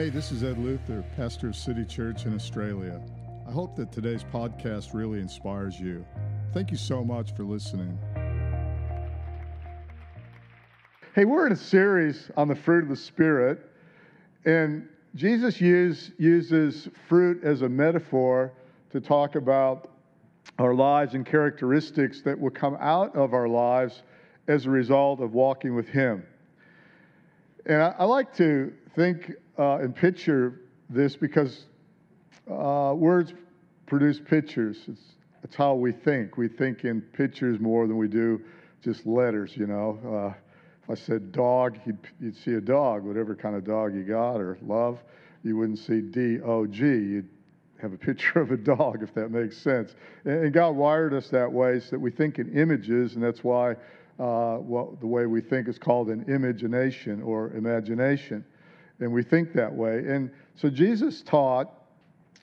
Hey, this is Ed Luther, pastor of City Church in Australia. I hope that today's podcast really inspires you. Thank you so much for listening. Hey, we're in a series on the fruit of the Spirit, and Jesus use, uses fruit as a metaphor to talk about our lives and characteristics that will come out of our lives as a result of walking with Him. And I, I like to think uh, and picture this because uh, words produce pictures. It's, it's how we think. We think in pictures more than we do just letters, you know. Uh, if I said dog, you'd, you'd see a dog, whatever kind of dog you got, or love. You wouldn't see D O G. You'd have a picture of a dog, if that makes sense. And, and God wired us that way so that we think in images, and that's why uh, well, the way we think is called an imagination or imagination. And we think that way. And so Jesus taught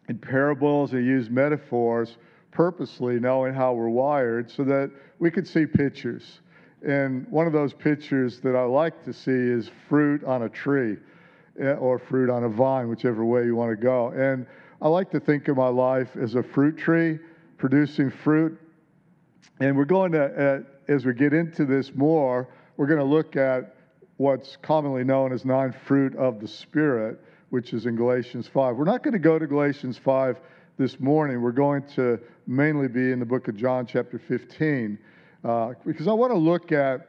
in parables, he used metaphors purposely, knowing how we're wired, so that we could see pictures. And one of those pictures that I like to see is fruit on a tree eh, or fruit on a vine, whichever way you want to go. And I like to think of my life as a fruit tree producing fruit. And we're going to, uh, as we get into this more, we're going to look at what's commonly known as nine fruit of the Spirit, which is in Galatians 5. We're not going to go to Galatians 5 this morning. We're going to mainly be in the book of John, chapter 15, uh, because I want to look at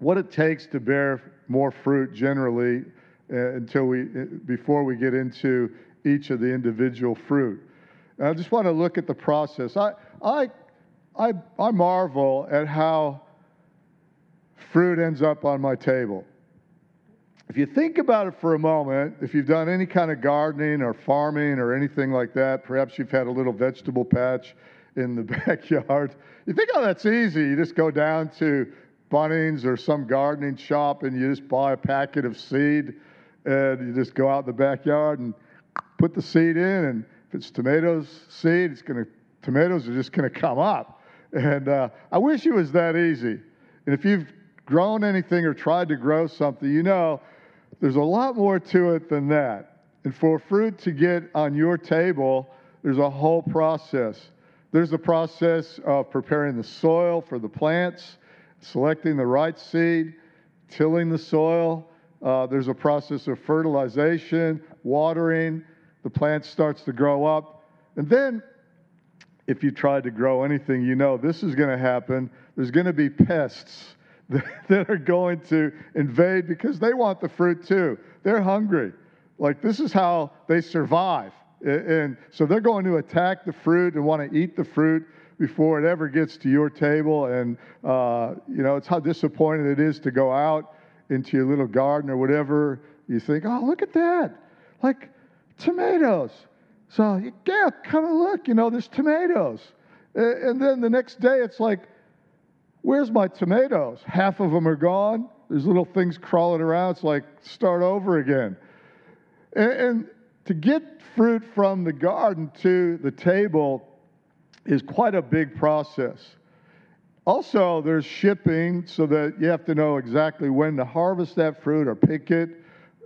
what it takes to bear more fruit generally uh, until we, uh, before we get into each of the individual fruit. And I just want to look at the process. I, I, I, I marvel at how fruit ends up on my table. If you think about it for a moment, if you've done any kind of gardening or farming or anything like that, perhaps you've had a little vegetable patch in the backyard. You think, oh, that's easy. You just go down to Bunnings or some gardening shop and you just buy a packet of seed and you just go out in the backyard and put the seed in. And if it's tomatoes seed, it's going to tomatoes are just going to come up. And uh, I wish it was that easy. And if you've grown anything or tried to grow something, you know there's a lot more to it than that. And for fruit to get on your table, there's a whole process. There's a process of preparing the soil for the plants, selecting the right seed, tilling the soil. Uh, there's a process of fertilization, watering. The plant starts to grow up. And then, if you try to grow anything, you know this is going to happen. There's going to be pests that are going to invade because they want the fruit too. They're hungry. Like, this is how they survive. And so they're going to attack the fruit and want to eat the fruit before it ever gets to your table. And, uh, you know, it's how disappointing it is to go out into your little garden or whatever. You think, oh, look at that. Like tomatoes. So, yeah, come and look. You know, there's tomatoes. And then the next day, it's like, Where's my tomatoes? Half of them are gone. There's little things crawling around. It's like, start over again. And, and to get fruit from the garden to the table is quite a big process. Also, there's shipping so that you have to know exactly when to harvest that fruit or pick it,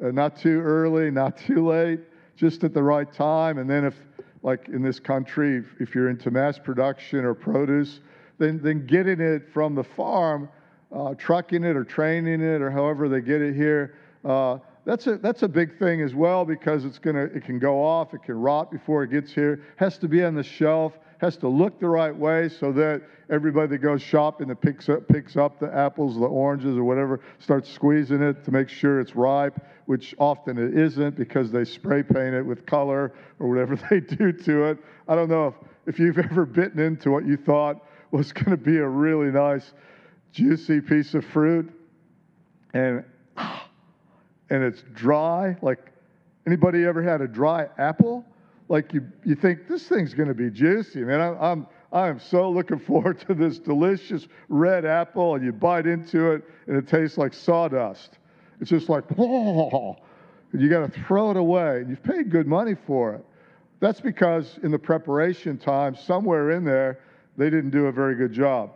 uh, not too early, not too late, just at the right time. And then, if, like in this country, if, if you're into mass production or produce, than, than getting it from the farm, uh, trucking it or training it or however they get it here. Uh, that's a, that's a big thing as well because it's gonna, it can go off, it can rot before it gets here, has to be on the shelf, has to look the right way so that everybody that goes shopping that picks up, picks up the apples, the oranges, or whatever, starts squeezing it to make sure it's ripe, which often it isn't because they spray paint it with color or whatever they do to it. I don't know if, if you've ever bitten into what you thought was going to be a really nice, juicy piece of fruit, and and it's dry. Like anybody ever had a dry apple? Like you, you think this thing's going to be juicy, man. I, I'm I am so looking forward to this delicious red apple, and you bite into it, and it tastes like sawdust. It's just like, oh, you got to throw it away, and you've paid good money for it. That's because in the preparation time, somewhere in there, they didn't do a very good job.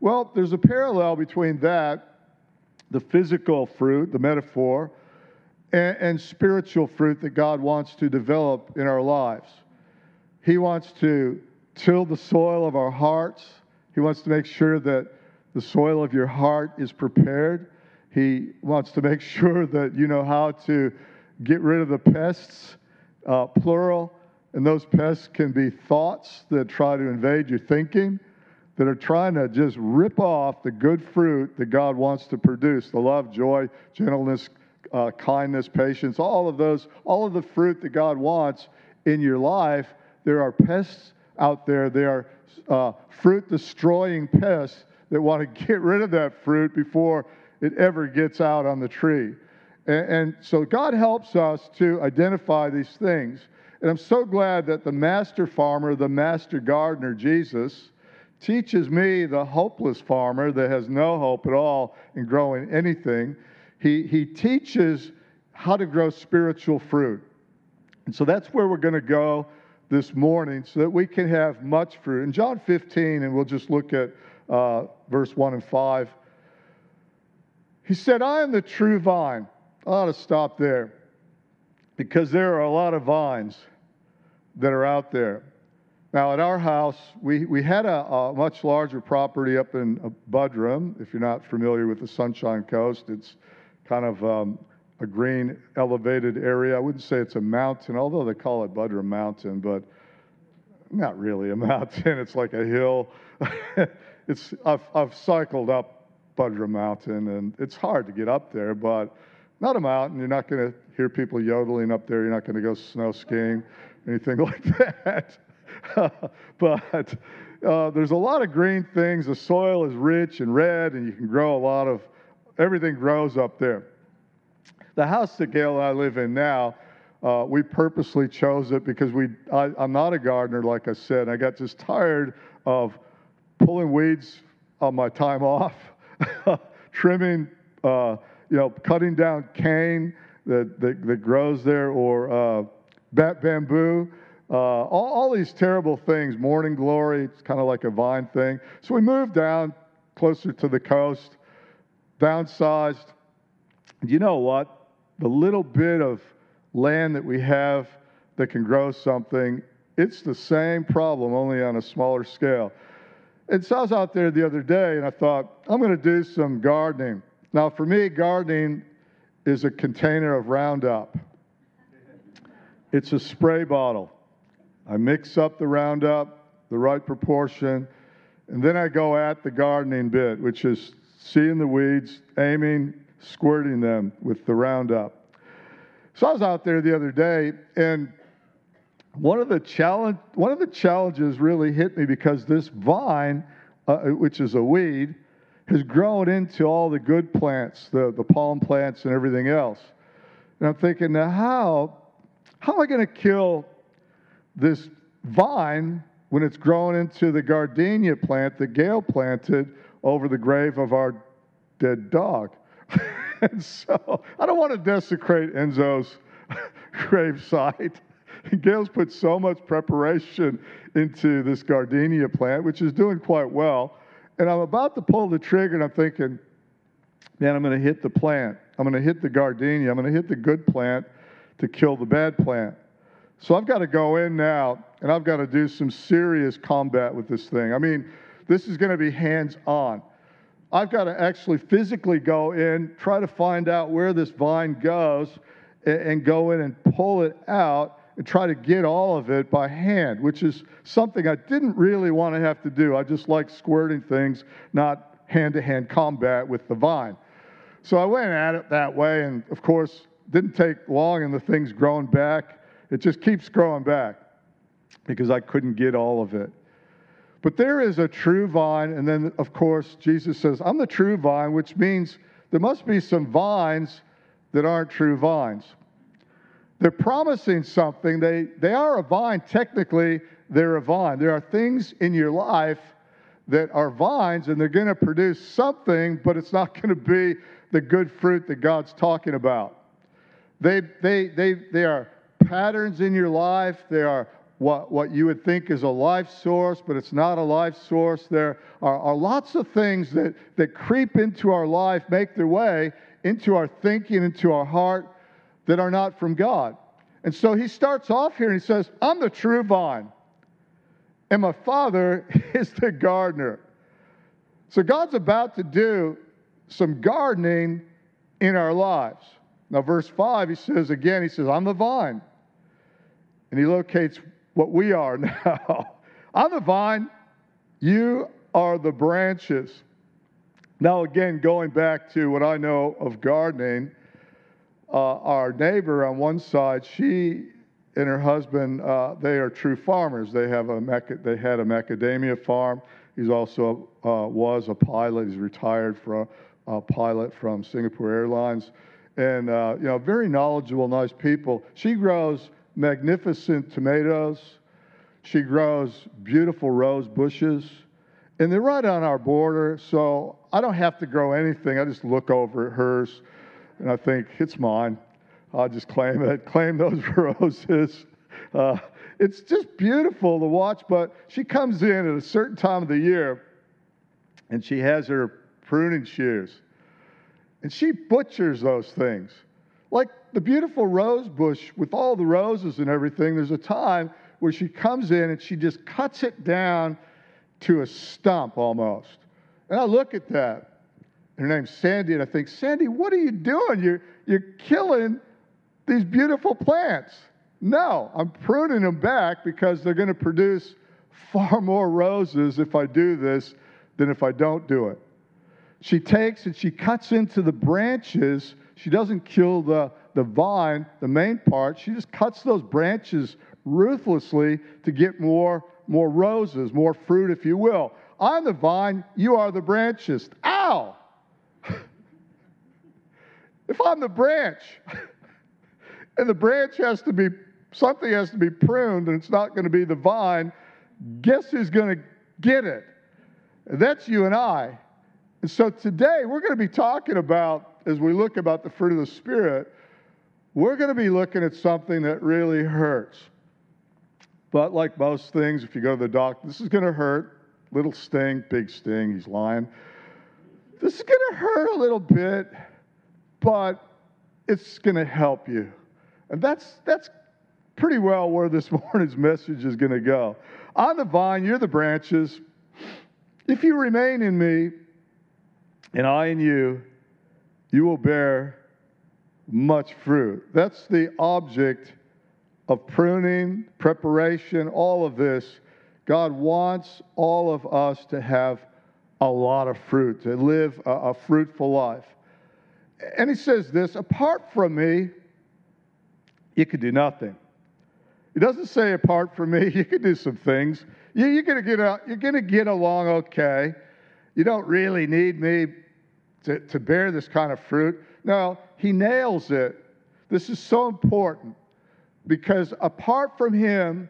Well, there's a parallel between that, the physical fruit, the metaphor, and, and spiritual fruit that God wants to develop in our lives. He wants to till the soil of our hearts. He wants to make sure that the soil of your heart is prepared. He wants to make sure that you know how to get rid of the pests, uh, plural. And those pests can be thoughts that try to invade your thinking, that are trying to just rip off the good fruit that God wants to produce the love, joy, gentleness, uh, kindness, patience, all of those, all of the fruit that God wants in your life. There are pests out there, there are uh, fruit destroying pests that want to get rid of that fruit before it ever gets out on the tree. And, and, so God helps us to identify these things. And I'm so glad that the master farmer, the master gardener, Jesus, teaches me, the hopeless farmer that has no hope at all in growing anything, he, he teaches how to grow spiritual fruit. And so that's where we're going to go this morning so that we can have much fruit. In John 15, and we'll just look at uh, verse 1 and 5, he said, I am the true vine. I ought to stop there because there are a lot of vines that are out there. Now, at our house, we, we had a, a much larger property up in Buderim. If you're not familiar with the Sunshine Coast, it's kind of um, a green elevated area. I wouldn't say it's a mountain, although they call it Buderim Mountain, but not really a mountain. It's like a hill. it's I've, I've cycled up Buderim Mountain, and it's hard to get up there, but not a mountain. You're not going to hear people yodeling up there. You're not going to go snow skiing, anything like that. but uh, there's a lot of green things. The soil is rich and red, and you can grow a lot of everything grows up there. The house that Gail and I live in now, uh, we purposely chose it because we. I, I'm not a gardener, like I said. I got just tired of pulling weeds on my time off, trimming, uh, you know, cutting down cane that, that, that grows there, or uh, bamboo. Uh, all, all, these terrible things, morning glory, it's kind of like a vine thing. So we moved down closer to the coast, downsized. You know what? The little bit of land that we have that can grow something, it's the same problem, only on a smaller scale. And so I was out there the other day and I thought, I'm going to do some gardening. Now, for me, gardening is a container of Roundup, it's a spray bottle. I mix up the Roundup, the right proportion, and then I go at the gardening bit, which is seeing the weeds, aiming, squirting them with the Roundup. So I was out there the other day, and one of the challenge, one of the challenges really hit me because this vine, uh, which is a weed, has grown into all the good plants, the, the palm plants and everything else. And I'm thinking, now how, how am I going to kill this vine when it's grown into the gardenia plant that Gail planted over the grave of our dead dog? and so I don't want to desecrate Enzo's gravesite. Gail's put so much preparation into this gardenia plant, which is doing quite well. And I'm about to pull the trigger, and I'm thinking, man, I'm going to hit the plant. I'm going to hit the gardenia. I'm going to hit the good plant to kill the bad plant. So I've got to go in now, and I've got to do some serious combat with this thing. I mean, this is going to be hands on. I've got to actually physically go in, try to find out where this vine goes, and go in and pull it out and try to get all of it by hand, which is something I didn't really want to have to do. I just like squirting things, not hand to hand combat with the vine. So I went at it that way, and of course, didn't take long, and the thing's growing back. It just keeps growing back because I couldn't get all of it. But there is a true vine, and then, of course, Jesus says, I'm the true vine, which means there must be some vines that aren't true vines. They're promising something. They, they are a vine. Technically, they're a vine. There are things in your life that are vines and they're going to produce something, but it's not going to be the good fruit that God's talking about. They, they, they, they are patterns in your life. They are what, what you would think is a life source, but it's not a life source. There are, are lots of things that, that creep into our life, make their way into our thinking, into our heart, that are not from God. And so he starts off here and he says, I'm the true vine, and my Father is the gardener. So God's about to do some gardening in our lives. Now, verse 5, he says again, he says, I'm the vine. And he locates what we are now. I'm the vine, you are the branches. Now, again, going back to what I know of gardening, uh, our neighbor on one side, she and her husband, uh, they are true farmers. They have a they had a macadamia farm. He's also uh, was a pilot. He's retired from a pilot from Singapore Airlines, and uh, you know, very knowledgeable, nice people. She grows magnificent tomatoes. She grows beautiful rose bushes, and they're right on our border. So I don't have to grow anything. I just look over at hers, and I think it's mine. I'll just claim it, claim those roses. Uh, it's just beautiful to watch, but she comes in at a certain time of the year and she has her pruning shears and she butchers those things. Like the beautiful rose bush with all the roses and everything, there's a time where she comes in and she just cuts it down to a stump almost. And I look at that. Her name's Sandy, and I think, Sandy, what are you doing? You're, you're killing these beautiful plants. No, I'm pruning them back because they're going to produce far more roses if I do this than if I don't do it. She takes and she cuts into the branches. She doesn't kill the, the vine, the main part. She just cuts those branches ruthlessly to get more, more roses, more fruit, if you will. I'm the vine, you are the branches. Ow! if I'm the branch, and the branch has to be, something has to be pruned, and it's not going to be the vine, guess who's going to get it? That's you and I. And so today we're going to be talking about, as we look about the fruit of the Spirit, we're going to be looking at something that really hurts. But like most things, if you go to the doctor, this is going to hurt. Little sting, big sting, he's lying. This is going to hurt a little bit, but it's going to help you. And that's, that's pretty well where this morning's message is going to go. On the vine, you're the branches. If you remain in me, and I in you, you will bear much fruit. That's the object of pruning, preparation, all of this. God wants all of us to have a lot of fruit, to live a, a fruitful life. And he says this apart from me, you could do nothing. He doesn't say apart from me, you could do some things. You, you're to get along okay. You don't really need me to, to bear this kind of fruit. Now, he nails it. This is so important because apart from him,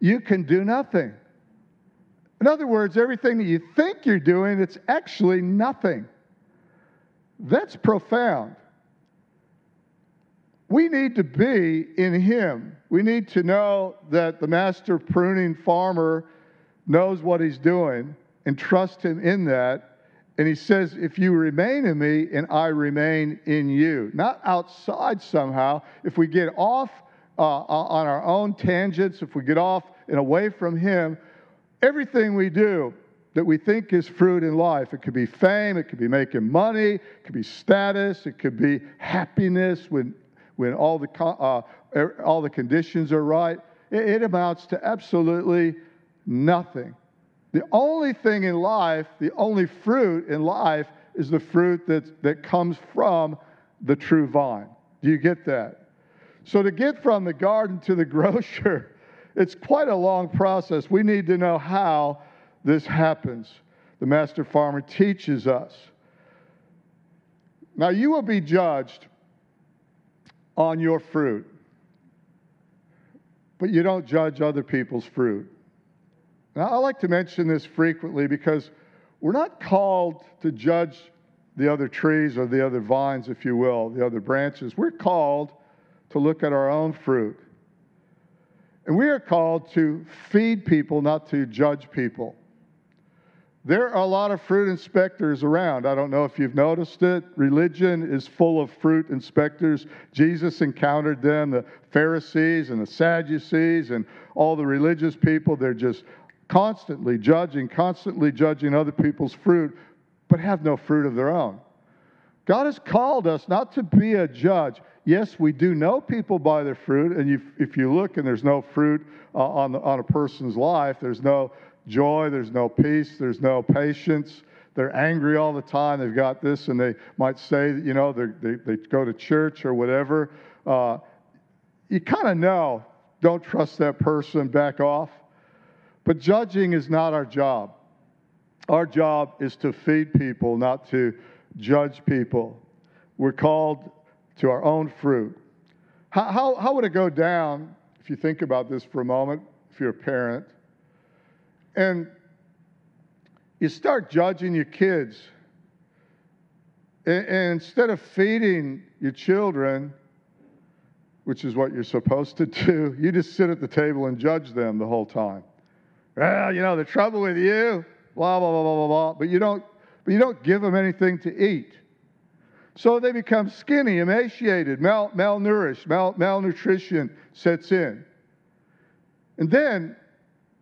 you can do nothing. In other words, everything that you think you're doing, it's actually nothing. That's profound. We need to be in Him. We need to know that the master pruning farmer knows what he's doing and trust Him in that. And He says, If you remain in me and I remain in you, not outside somehow. If we get off uh, on our own tangents, if we get off and away from Him, everything we do that we think is fruit in life. It could be fame, it could be making money, it could be status, it could be happiness when when all the, uh, er, all the conditions are right, it, it amounts to absolutely nothing. The only thing in life, the only fruit in life, is the fruit that, that comes from the true vine. Do you get that? So, to get from the garden to the grocer, it's quite a long process. We need to know how this happens. The master farmer teaches us. Now, you will be judged on your fruit. But you don't judge other people's fruit. Now, I like to mention this frequently because we're not called to judge the other trees or the other vines, if you will, the other branches. We're called to look at our own fruit. And we are called to feed people, not to judge people. there are a lot of fruit inspectors around. I don't know if you've noticed it. Religion is full of fruit inspectors. Jesus encountered them, the Pharisees and the Sadducees and all the religious people. They're just constantly judging, constantly judging other people's fruit, but have no fruit of their own. God has called us not to be a judge. Yes, we do know people by their fruit, and if you look and there's no fruit uh, on, the, on a person's life, there's no joy, there's no peace, there's no patience. They're angry all the time. They've got this, and they might say, you know, they, they go to church or whatever. Uh, you kind of know, don't trust that person, back off. But judging is not our job. Our job is to feed people, not to judge people. We're called to our own fruit. How, how, how would it go down, if you think about this for a moment, if you're a parent? And you start judging your kids. And, and instead of feeding your children, which is what you're supposed to do, you just sit at the table and judge them the whole time. Well, you know, the trouble with you, blah, blah, blah, blah, blah, blah. But you don't, but you don't give them anything to eat. So they become skinny, emaciated, mal, malnourished, mal, malnutrition sets in. And then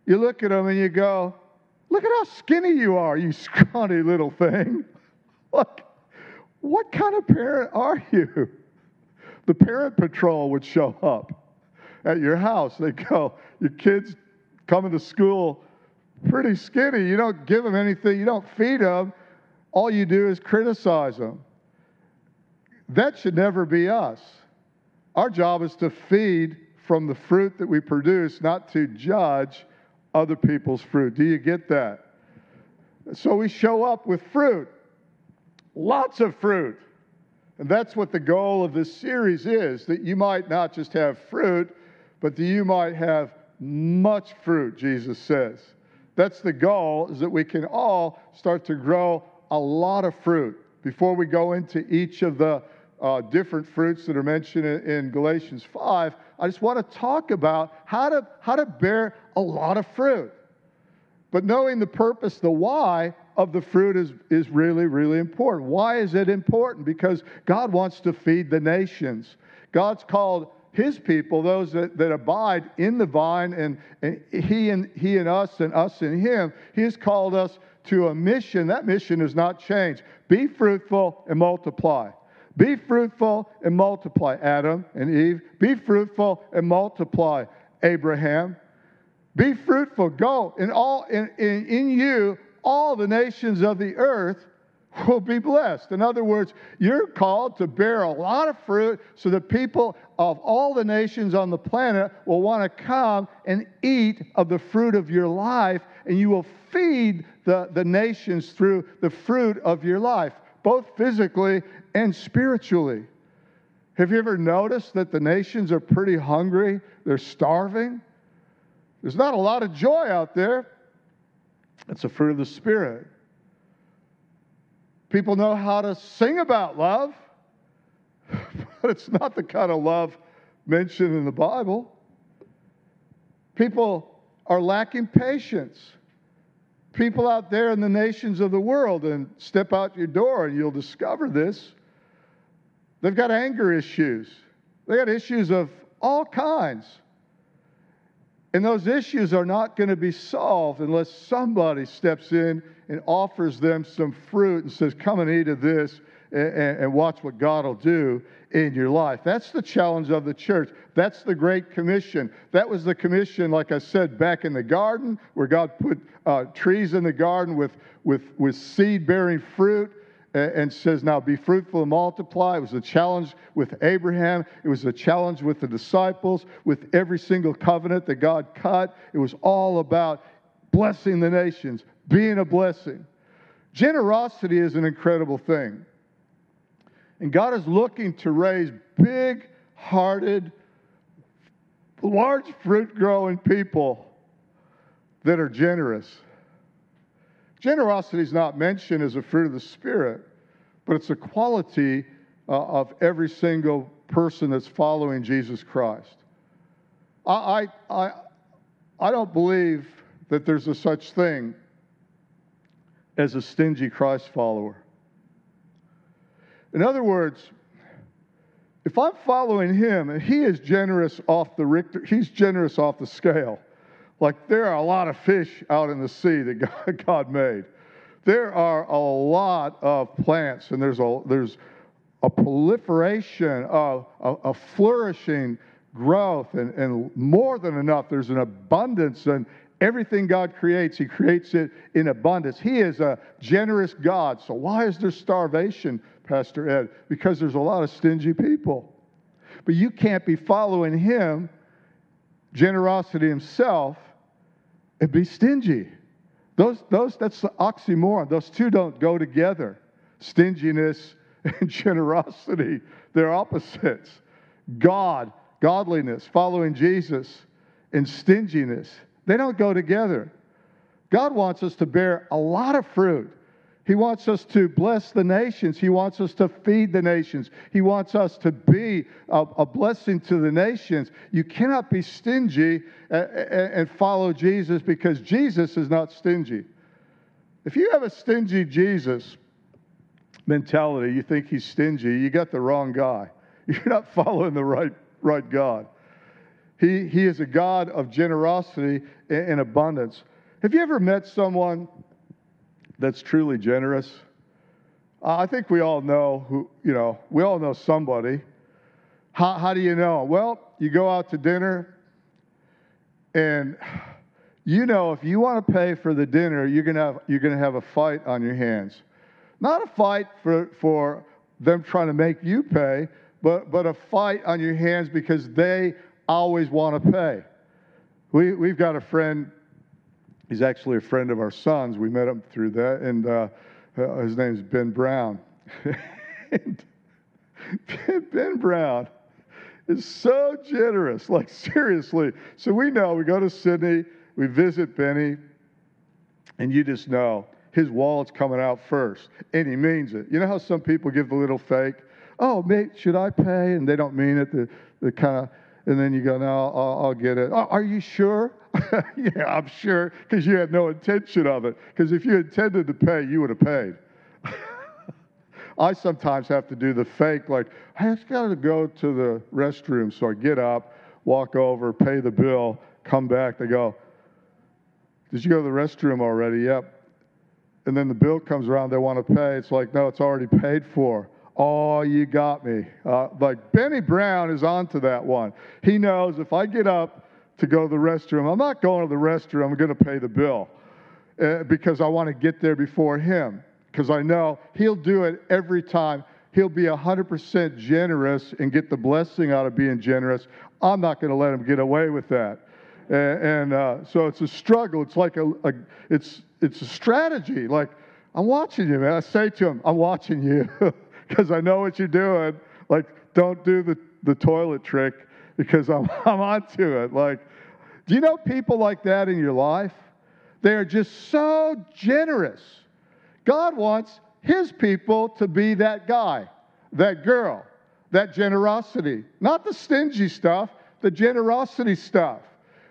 you look at them and you go, Look at how skinny you are, you scrawny little thing. Look, what kind of parent are you? The parent patrol would show up at your house. They go, Your kids coming to school pretty skinny. You don't give them anything, you don't feed them. All you do is criticize them. That should never be us. Our job is to feed from the fruit that we produce, not to judge other people's fruit. Do you get that? So we show up with fruit, lots of fruit. And that's what the goal of this series is that you might not just have fruit, but that you might have much fruit, Jesus says. That's the goal, is that we can all start to grow a lot of fruit. Before we go into each of the uh, different fruits that are mentioned in, in Galatians 5, I just want to talk about how to, how to bear a lot of fruit. But knowing the purpose, the why of the fruit is, is really, really important. Why is it important? Because God wants to feed the nations. God's called his people, those that, that abide in the vine, and, and he and he and us and us and him, he has called us to a mission. That mission has not changed. Be fruitful and multiply. Be fruitful and multiply, Adam and Eve. Be fruitful and multiply, Abraham. Be fruitful. Go. In all in, in, in you, all the nations of the earth will be blessed. In other words, you're called to bear a lot of fruit so that people of all the nations on the planet will want to come and eat of the fruit of your life, and you will feed the, the nations through the fruit of your life, both physically and spiritually. Have you ever noticed that the nations are pretty hungry? They're starving. There's not a lot of joy out there. It's a fruit of the Spirit. People know how to sing about love, but it's not the kind of love mentioned in the Bible. People are lacking patience people out there in the nations of the world and step out your door and you'll discover this They've got anger issues, they got issues of all kinds. And those issues are not going to be solved unless somebody steps in and offers them some fruit and says, Come and eat of this and, and, watch what God will do in your life. That's the challenge of the church. That's the Great Commission. That was the commission, like I said, back in the garden, where God put uh, trees in the garden with, with, with seed bearing fruit and says, Now be fruitful and multiply. It was a challenge with Abraham. It was a challenge with the disciples, with every single covenant that God cut. It was all about blessing the nations, being a blessing. Generosity is an incredible thing. And God is looking to raise big hearted, large fruit growing people that are generous. Generosity is not mentioned as a fruit of the Spirit, but it's a quality uh, of every single person that's following Jesus Christ. I, I, I don't believe that there's a such thing as a stingy Christ follower. In other words, if I'm following him and he is generous off the Richter, he's generous off the scale. Like there are a lot of fish out in the sea that God made. There are a lot of plants, and there's a there's a proliferation, of, a, a flourishing growth, and, and more than enough. There's an abundance, and everything God creates, He creates it in abundance. He is a generous God. So why is there starvation, Pastor Ed? Because there's a lot of stingy people. But you can't be following Him, generosity Himself, and be stingy. Those, those, that's the oxymoron. Those two don't go together. Stinginess and generosity, they're opposites. God, godliness, following Jesus, and stinginess, they don't go together. God wants us to bear a lot of fruit. He wants us to bless the nations. He wants us to feed the nations. He wants us to be a, a blessing to the nations. You cannot be stingy and, and follow Jesus because Jesus is not stingy. If you have a stingy Jesus mentality, you think he's stingy, you got the wrong guy. You're not following the right, right God. He, he is a God of generosity and abundance. Have you ever met someone that's truly generous? Uh, I think we all know who, you know, we all know somebody. How, how do you know? Well, you go out to dinner, and you know if you want to pay for the dinner, you're going to have, you're to have a fight on your hands. Not a fight for, for them trying to make you pay, but, but a fight on your hands because they always want to pay. We, we've got a friend He's actually a friend of our son's. We met him through that, and uh, uh, his name's Ben Brown. ben Brown is so generous, like seriously. So we know we go to Sydney, we visit Benny, and you just know his wallet's coming out first, and he means it. You know how some people give the little fake, "Oh, mate, should I pay?" and they don't mean it. The the kind of, and then you go, "No, I'll, I'll get it." Are you sure? yeah, I'm sure, because you had no intention of it. Because if you intended to pay, you would have paid. I sometimes have to do the fake, like, I just got to go to the restroom. So I get up, walk over, pay the bill, come back. They go, Did you go to the restroom already? Yep. And then the bill comes around, they want to pay. It's like, No, it's already paid for. Oh, you got me. Uh, like Benny Brown is onto that one. He knows if I get up, to go to the restroom. I'm not going to the restroom, I'm going to pay the bill uh, because I want to get there before him because I know he'll do it every time. He'll be 100% generous and get the blessing out of being generous. I'm not going to let him get away with that. And, and uh, so it's a struggle. It's like a, a, it's, it's a strategy. Like, I'm watching you, man. I say to him, I'm watching you because I know what you're doing. Like, don't do the, the toilet trick because I'm, I'm onto it. Like, do you know people like that in your life? They are just so generous. God wants his people to be that guy, that girl, that generosity. Not the stingy stuff, the generosity stuff,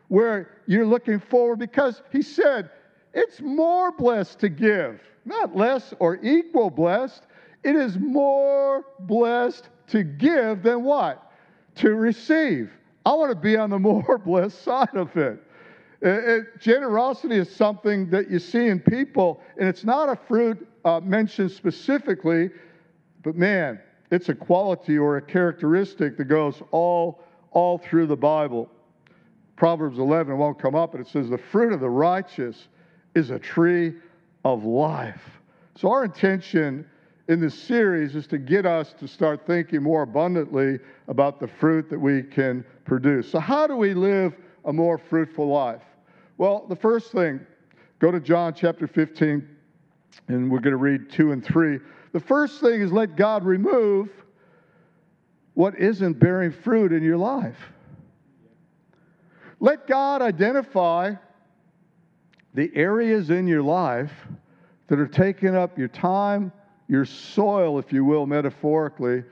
where you're looking forward because he said, it's more blessed to give, not less or equal blessed. It is more blessed to give than what? To receive. I want to be on the more blessed side of it. It, it. Generosity is something that you see in people, and it's not a fruit uh, mentioned specifically, but man, it's a quality or a characteristic that goes all, all through the Bible. Proverbs 11 won't come up, but it says, The fruit of the righteous is a tree of life. So, our intention in this series is to get us to start thinking more abundantly about the fruit that we can produce. So, how do we live a more fruitful life? Well, the first thing, go to John chapter 15, and we're going to read 2 and 3. The first thing is let God remove what isn't bearing fruit in your life. Let God identify the areas in your life that are taking up your time, your soil, if you will, metaphorically,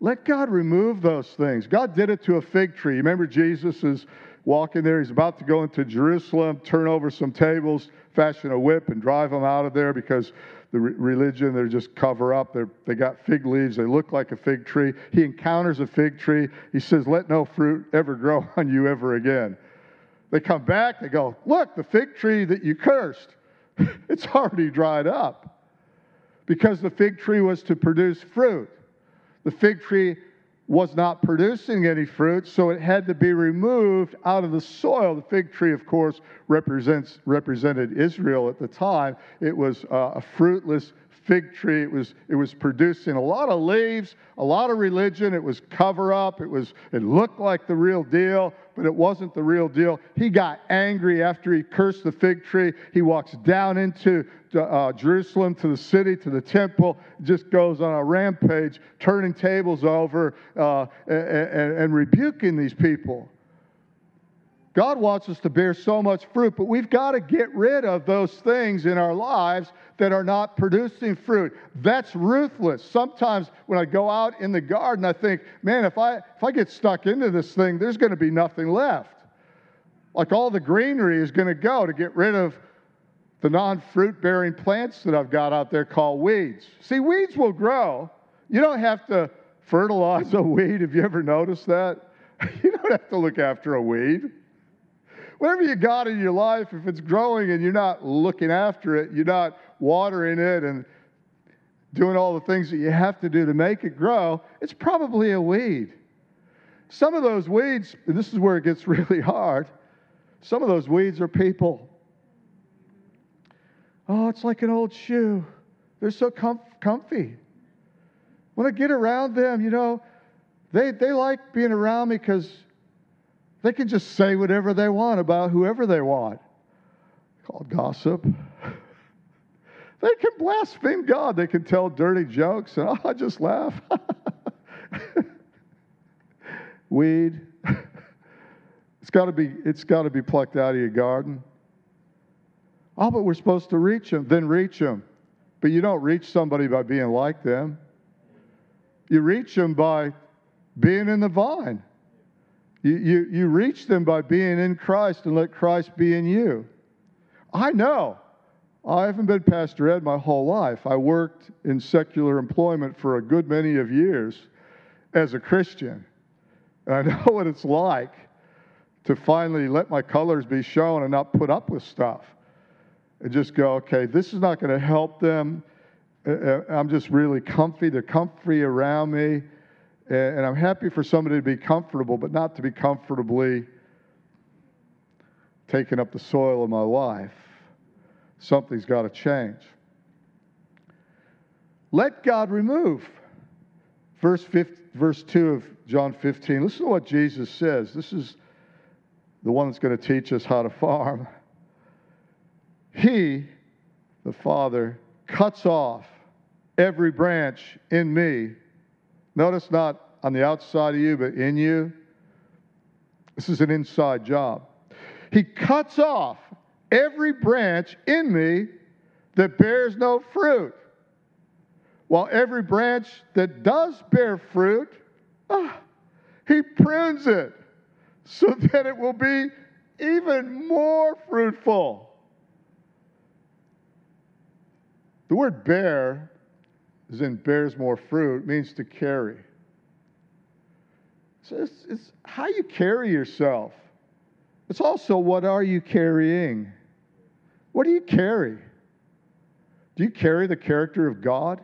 let God remove those things. God did it to a fig tree. Remember, Jesus is walking there. He's about to go into Jerusalem, turn over some tables, fashion a whip, and drive them out of there because the re- religion, they're just cover up. They're, they got fig leaves. They look like a fig tree. He encounters a fig tree. He says, Let no fruit ever grow on you ever again. They come back. They go, Look, the fig tree that you cursed, it's already dried up because the fig tree was to produce fruit. The fig tree was not producing any fruit, so it had to be removed out of the soil. The fig tree, of course, represents, represented Israel at the time. It was uh, a fruitless fig tree. It was, it was producing a lot of leaves, a lot of religion. It was cover up. It, was, it looked like the real deal, but it wasn't the real deal. He got angry after he cursed the fig tree. He walks down into uh, Jerusalem, to the city, to the temple, just goes on a rampage, turning tables over uh, and, and, and rebuking these people. God wants us to bear so much fruit, but we've got to get rid of those things in our lives that are not producing fruit. That's ruthless. Sometimes when I go out in the garden, I think, man, if I if I get stuck into this thing, there's going to be nothing left. Like all the greenery is going to go to get rid of the non-fruit bearing plants that I've got out there called weeds. See, weeds will grow. You don't have to fertilize a weed. Have you ever noticed that? You don't have to look after a weed whatever you got in your life, if it's growing and you're not looking after it, you're not watering it and doing all the things that you have to do to make it grow, it's probably a weed. Some of those weeds, and this is where it gets really hard, some of those weeds are people. Oh, it's like an old shoe. They're so comf- comfy. When I get around them, you know, they, they like being around me because they can just say whatever they want about whoever they want. Called gossip. they can blaspheme God. They can tell dirty jokes, and I just laugh. Weed. it's got to be. It's got to be plucked out of your garden. Oh, but we're supposed to reach them. Then reach them. But you don't reach somebody by being like them. You reach them by being in the vine. You, you, you reach them by being in Christ and let Christ be in you. I know. I haven't been Pastor Ed my whole life. I worked in secular employment for a good many of years as a Christian. And I know what it's like to finally let my colors be shown and not put up with stuff. And just go, okay, this is not going to help them. Uh, uh, I'm just really comfy. They're comfy around me. And I'm happy for somebody to be comfortable, but not to be comfortably taking up the soil of my life. Something's got to change. Let God remove. Verse, 50, verse 2 of John 15. Listen to what Jesus says. This is the one that's going to teach us how to farm. He, the Father, cuts off every branch in me Notice not on the outside of you, but in you. This is an inside job. He cuts off every branch in me that bears no fruit, while every branch that does bear fruit, ah, he prunes it so that it will be even more fruitful. The word bear as in bears more fruit, means to carry. So it's, it's how you carry yourself. It's also what are you carrying? What do you carry? Do you carry the character of God?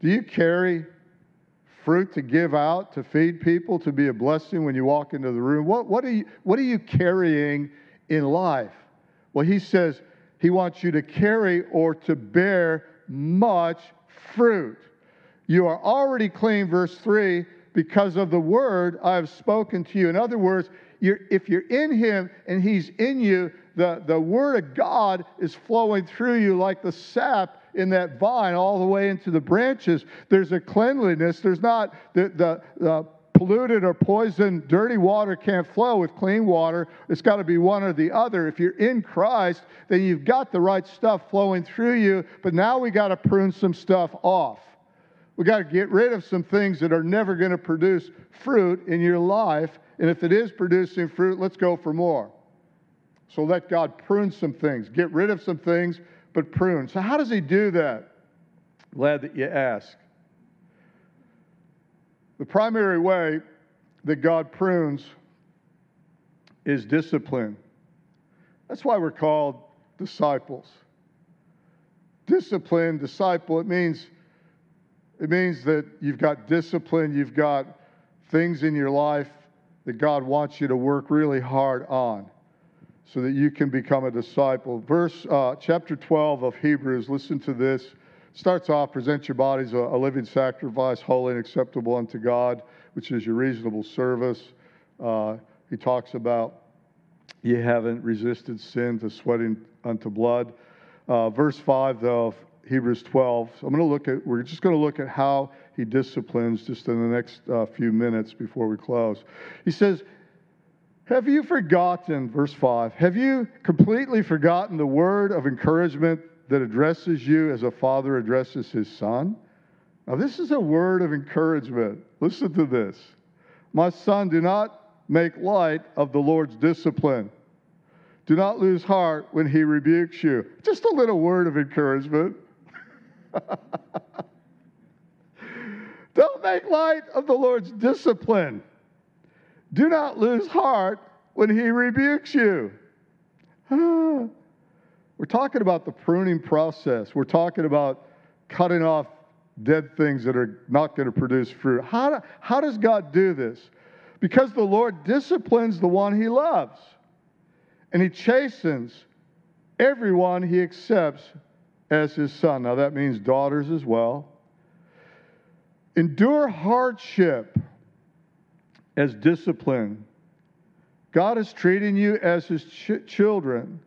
Do you carry fruit to give out, to feed people, to be a blessing when you walk into the room? What, what, are, you, what are you carrying in life? Well, he says he wants you to carry or to bear much fruit. You are already clean, verse 3, because of the word I have spoken to you. In other words, you're, if you're in him and he's in you, the, the word of God is flowing through you like the sap in that vine all the way into the branches. There's a cleanliness. There's not the, the, the polluted or poisoned, dirty water can't flow with clean water. It's got to be one or the other. If you're in Christ, then you've got the right stuff flowing through you, but now we got to prune some stuff off. We got to get rid of some things that are never going to produce fruit in your life And if it is producing fruit, let's go for more. So let God prune some things, get rid of some things, but prune. So, how does He do that? Glad that you ask. The primary way that God prunes is discipline. That's why we're called disciples. Discipline, disciple, it means it means that you've got discipline, you've got things in your life that God wants you to work really hard on so that you can become a disciple. Verse uh, chapter 12 of Hebrews, listen to this. Starts off, present your bodies a, a living sacrifice, holy and acceptable unto God, which is your reasonable service. Uh, he talks about you haven't resisted sin to sweating unto blood. Uh, verse 5, though, of Hebrews 12. So I'm going to look at, we're just going to look at how he disciplines just in the next uh, few minutes before we close. He says, Have you forgotten, verse 5, have you completely forgotten the word of encouragement that addresses you as a father addresses his son? Now, this is a word of encouragement. Listen to this. My son, do not make light of the Lord's discipline. Do not lose heart when he rebukes you. Just a little word of encouragement. Don't make light of the Lord's discipline. Do not lose heart when he rebukes you. Ah. We're talking about the pruning process. We're talking about cutting off dead things that are not going to produce fruit. How, how does God do this? Because the Lord disciplines the one he loves, and he chastens everyone he accepts as his son. Now, that means daughters as well. Endure hardship as discipline. God is treating you as his ch- children.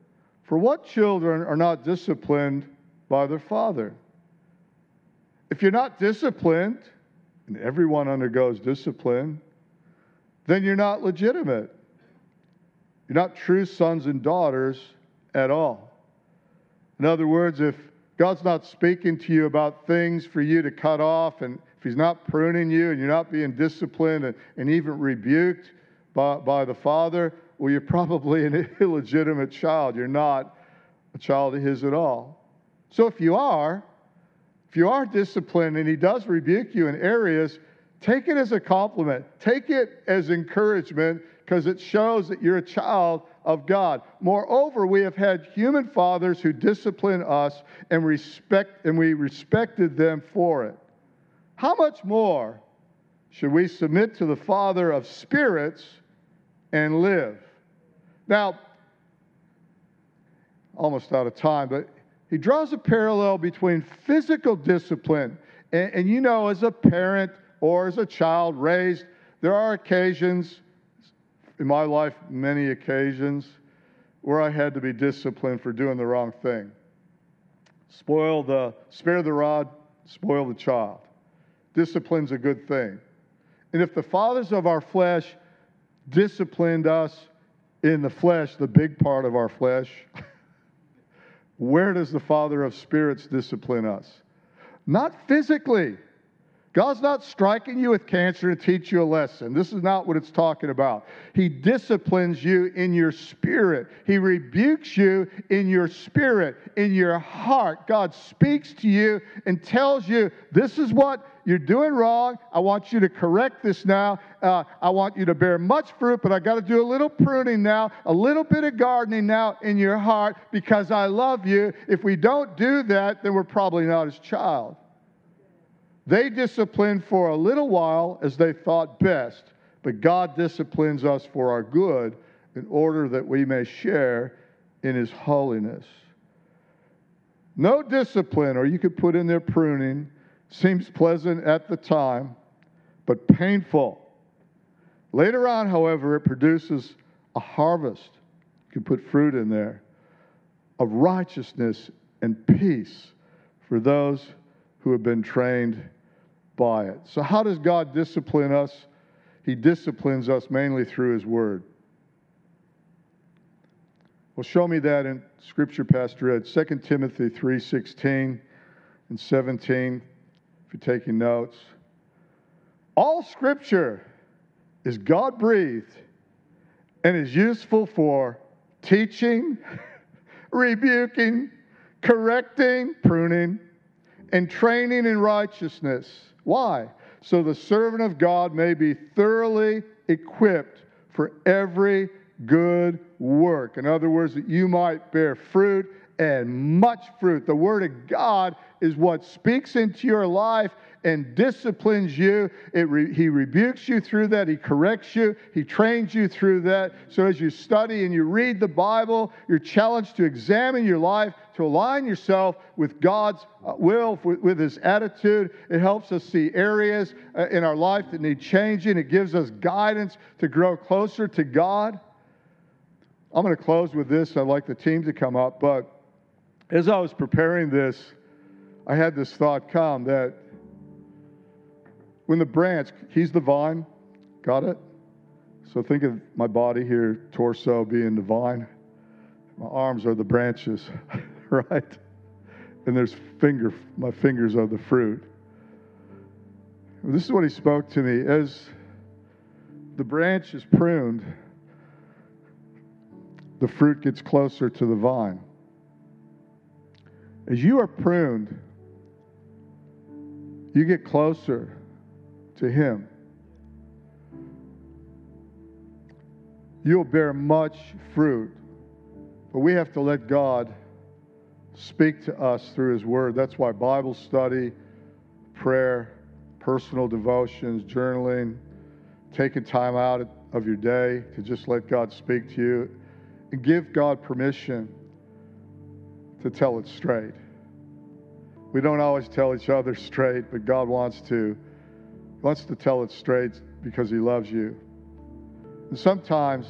For what children are not disciplined by their father? If you're not disciplined, and everyone undergoes discipline, then you're not legitimate. You're not true sons and daughters at all. In other words, if God's not speaking to you about things for you to cut off, and if He's not pruning you and you're not being disciplined and, and even rebuked by, by the Father, well, you're probably an illegitimate child. You're not a child of His at all. So if you are, if you are disciplined and He does rebuke you in areas, Take it as a compliment. Take it as encouragement because it shows that you're a child of God. Moreover, we have had human fathers who discipline us and respect and we respected them for it. How much more should we submit to the Father of spirits and live? Now, almost out of time, but he draws a parallel between physical discipline and, and you know, as a parent, or as a child raised, there are occasions in my life, many occasions, where I had to be disciplined for doing the wrong thing. Spoil the, spare the rod, spoil the child. Discipline's a good thing. And if the fathers of our flesh disciplined us in the flesh, the big part of our flesh, where does the Father of spirits discipline us? Not physically. God's not striking you with cancer to teach you a lesson. This is not what it's talking about. He disciplines you in your spirit, He rebukes you in your spirit, in your heart. God speaks to you and tells you, This is what you're doing wrong. I want you to correct this now. Uh, I want you to bear much fruit, but I got to do a little pruning now, a little bit of gardening now in your heart because I love you. If we don't do that, then we're probably not His child. They disciplined for a little while as they thought best, but God disciplines us for our good in order that we may share in His holiness. No discipline, or you could put in there pruning, seems pleasant at the time, but painful. Later on, however, it produces a harvest. You can put fruit in there of righteousness and peace for those who have been trained by it. So, how does God discipline us? He disciplines us mainly through His Word. Well, show me that in Scripture, Pastor Ed. 2 Timothy 3.16 and 17, if you're taking notes. All Scripture is God breathed and is useful for teaching, rebuking, correcting, pruning, and training in righteousness. Why? So the servant of God may be thoroughly equipped for every good work. In other words, that you might bear fruit and much fruit. The Word of God is what speaks into your life and disciplines you. Re, he rebukes you through that. He corrects you. He trains you through that. So as you study and you read the Bible, you're challenged to examine your life, to align yourself with God's uh, will, with, His attitude. It helps us see areas uh, in our life that need changing. It gives us guidance to grow closer to God. I'm going to close with this. I'd like the team to come up. But as I was preparing this, I had this thought come that when the branch, he's the vine, got it? So think of my body here, torso being the vine. My arms are the branches, right? And there's finger, my fingers are the fruit. This is what he spoke to me. As the branch is pruned, the fruit gets closer to the vine. As you are pruned, you get closer to Him. You'll bear much fruit, but we have to let God speak to us through His Word. That's why Bible study, prayer, personal devotions, journaling, taking time out of your day to just let God speak to you and give God permission to tell it straight. We don't always tell each other straight, but God wants to wants to tell it straight because he loves you. And sometimes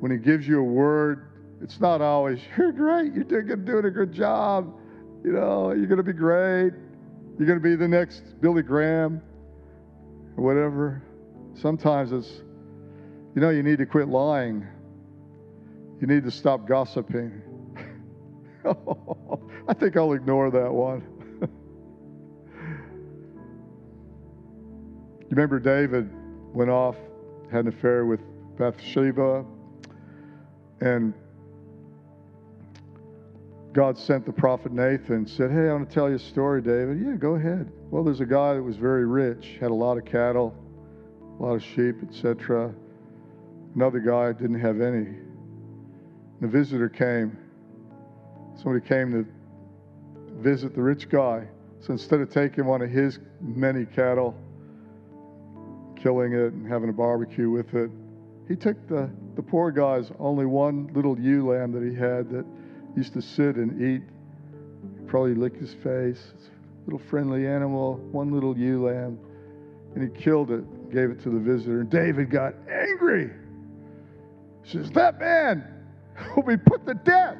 when he gives you a word, it's not always, you're great, you're doing, doing a good job, you know, you're going to be great, you're going to be the next Billy Graham, or whatever. Sometimes it's, you know, you need to quit lying. You need to stop gossiping. I think I'll ignore that one. You remember David went off, had an affair with Bathsheba, and God sent the prophet Nathan, said, Hey, I want to tell you a story, David. Yeah, go ahead. Well, there's a guy that was very rich, had a lot of cattle, a lot of sheep, etc. Another guy didn't have any. And The visitor came. Somebody came to visit the rich guy. So instead of taking one of his many cattle, killing it and having a barbecue with it. He took the, the poor guy's only one little ewe lamb that he had that used to sit and eat, probably lick his face. Little friendly animal, one little ewe lamb. And he killed it, gave it to the visitor. And David got angry. He says, That man will be put to death.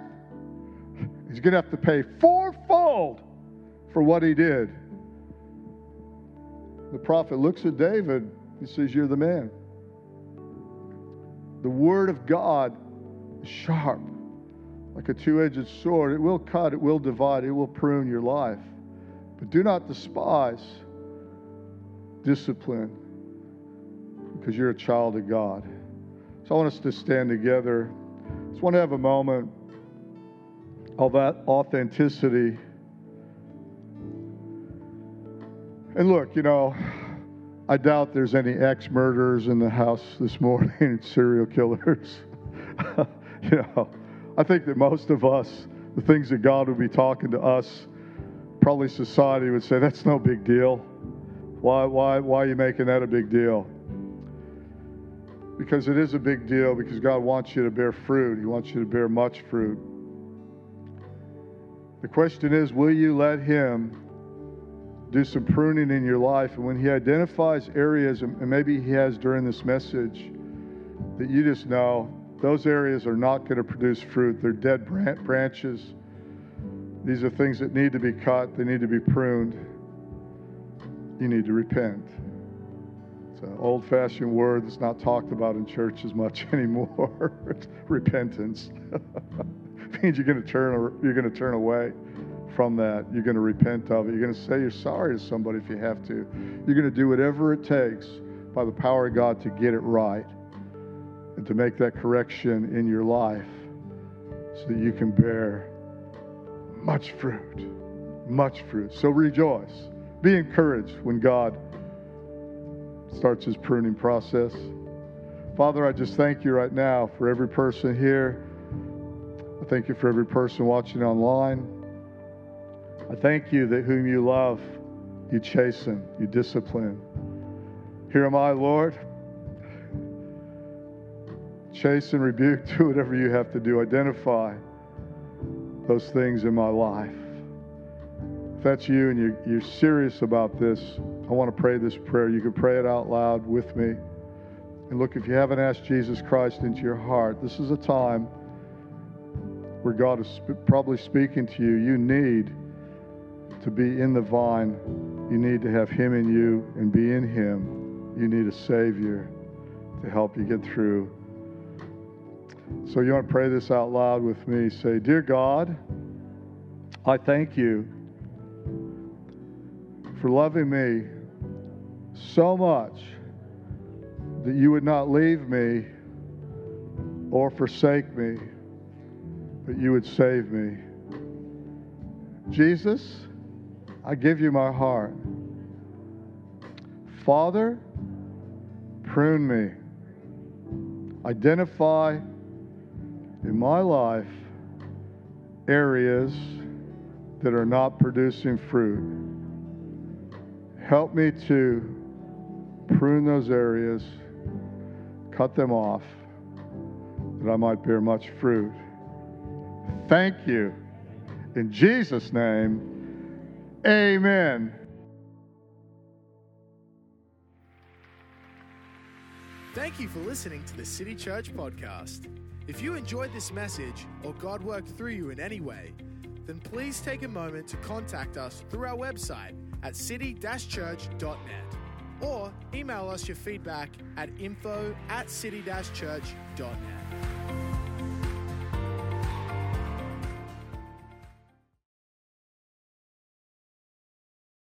He's going to have to pay fourfold for what he did. The prophet looks at David he says, You're the man. The Word of God is sharp, like a two edged sword. It will cut, it will divide, it will prune your life. But do not despise discipline because you're a child of God. So I want us to stand together. Just want to have a moment of that authenticity. And look, you know, I doubt there's any ex murderers in the house this morning, serial killers. you know, I think that most of us, the things that God would be talking to us, probably society would say, that's no big deal. Why, why, why are you making that a big deal? Because it is a big deal because God wants you to bear fruit. He wants you to bear much fruit. The question is, will you let Him do some pruning in your life. And when He identifies areas, and maybe He has during this message, that you just know those areas are not going to produce fruit. They're dead branches. These are things that need to be cut, they need to be pruned. You need to repent. It's an old fashioned word that's not talked about in church as much anymore. repentance. means you're going to turn you're going to turn away from that. You're going to repent of it. You're going to say you're sorry to somebody if you have to. You're going to do whatever it takes by the power of God to get it right and to make that correction in your life so that you can bear much fruit. Much fruit. So rejoice. Be encouraged when God starts his pruning process. Father, I just thank you right now for every person here. I thank you for every person watching online. I thank you that whom you love, you chasten, you discipline. Here am I, Lord. Chasten, rebuke, do whatever you have to do. Identify those things in my life. If that's you and you're, you're serious about this, I want to pray this prayer. You can pray it out loud with me. And look, if you haven't asked Jesus Christ into your heart, this is a time where God is probably speaking to you. You need to be in the vine. You need to have Him in you and be in Him. You need a Savior to help you get through. So you want to pray this out loud with me. Say, Dear God, I thank you for loving me so much that you would not leave me or forsake me, but you would save me. Jesus, I give you my heart. Father, prune me. Identify in my life areas that are not producing fruit. Help me to prune those areas, cut them off, that I might bear much fruit. Thank you. In Jesus' name, amen. Thank you for listening to the City Church podcast. If you enjoyed this message or God worked through you in any way, then please take a moment to contact us through our website at city-church.net or email us your feedback at info at city-church.net.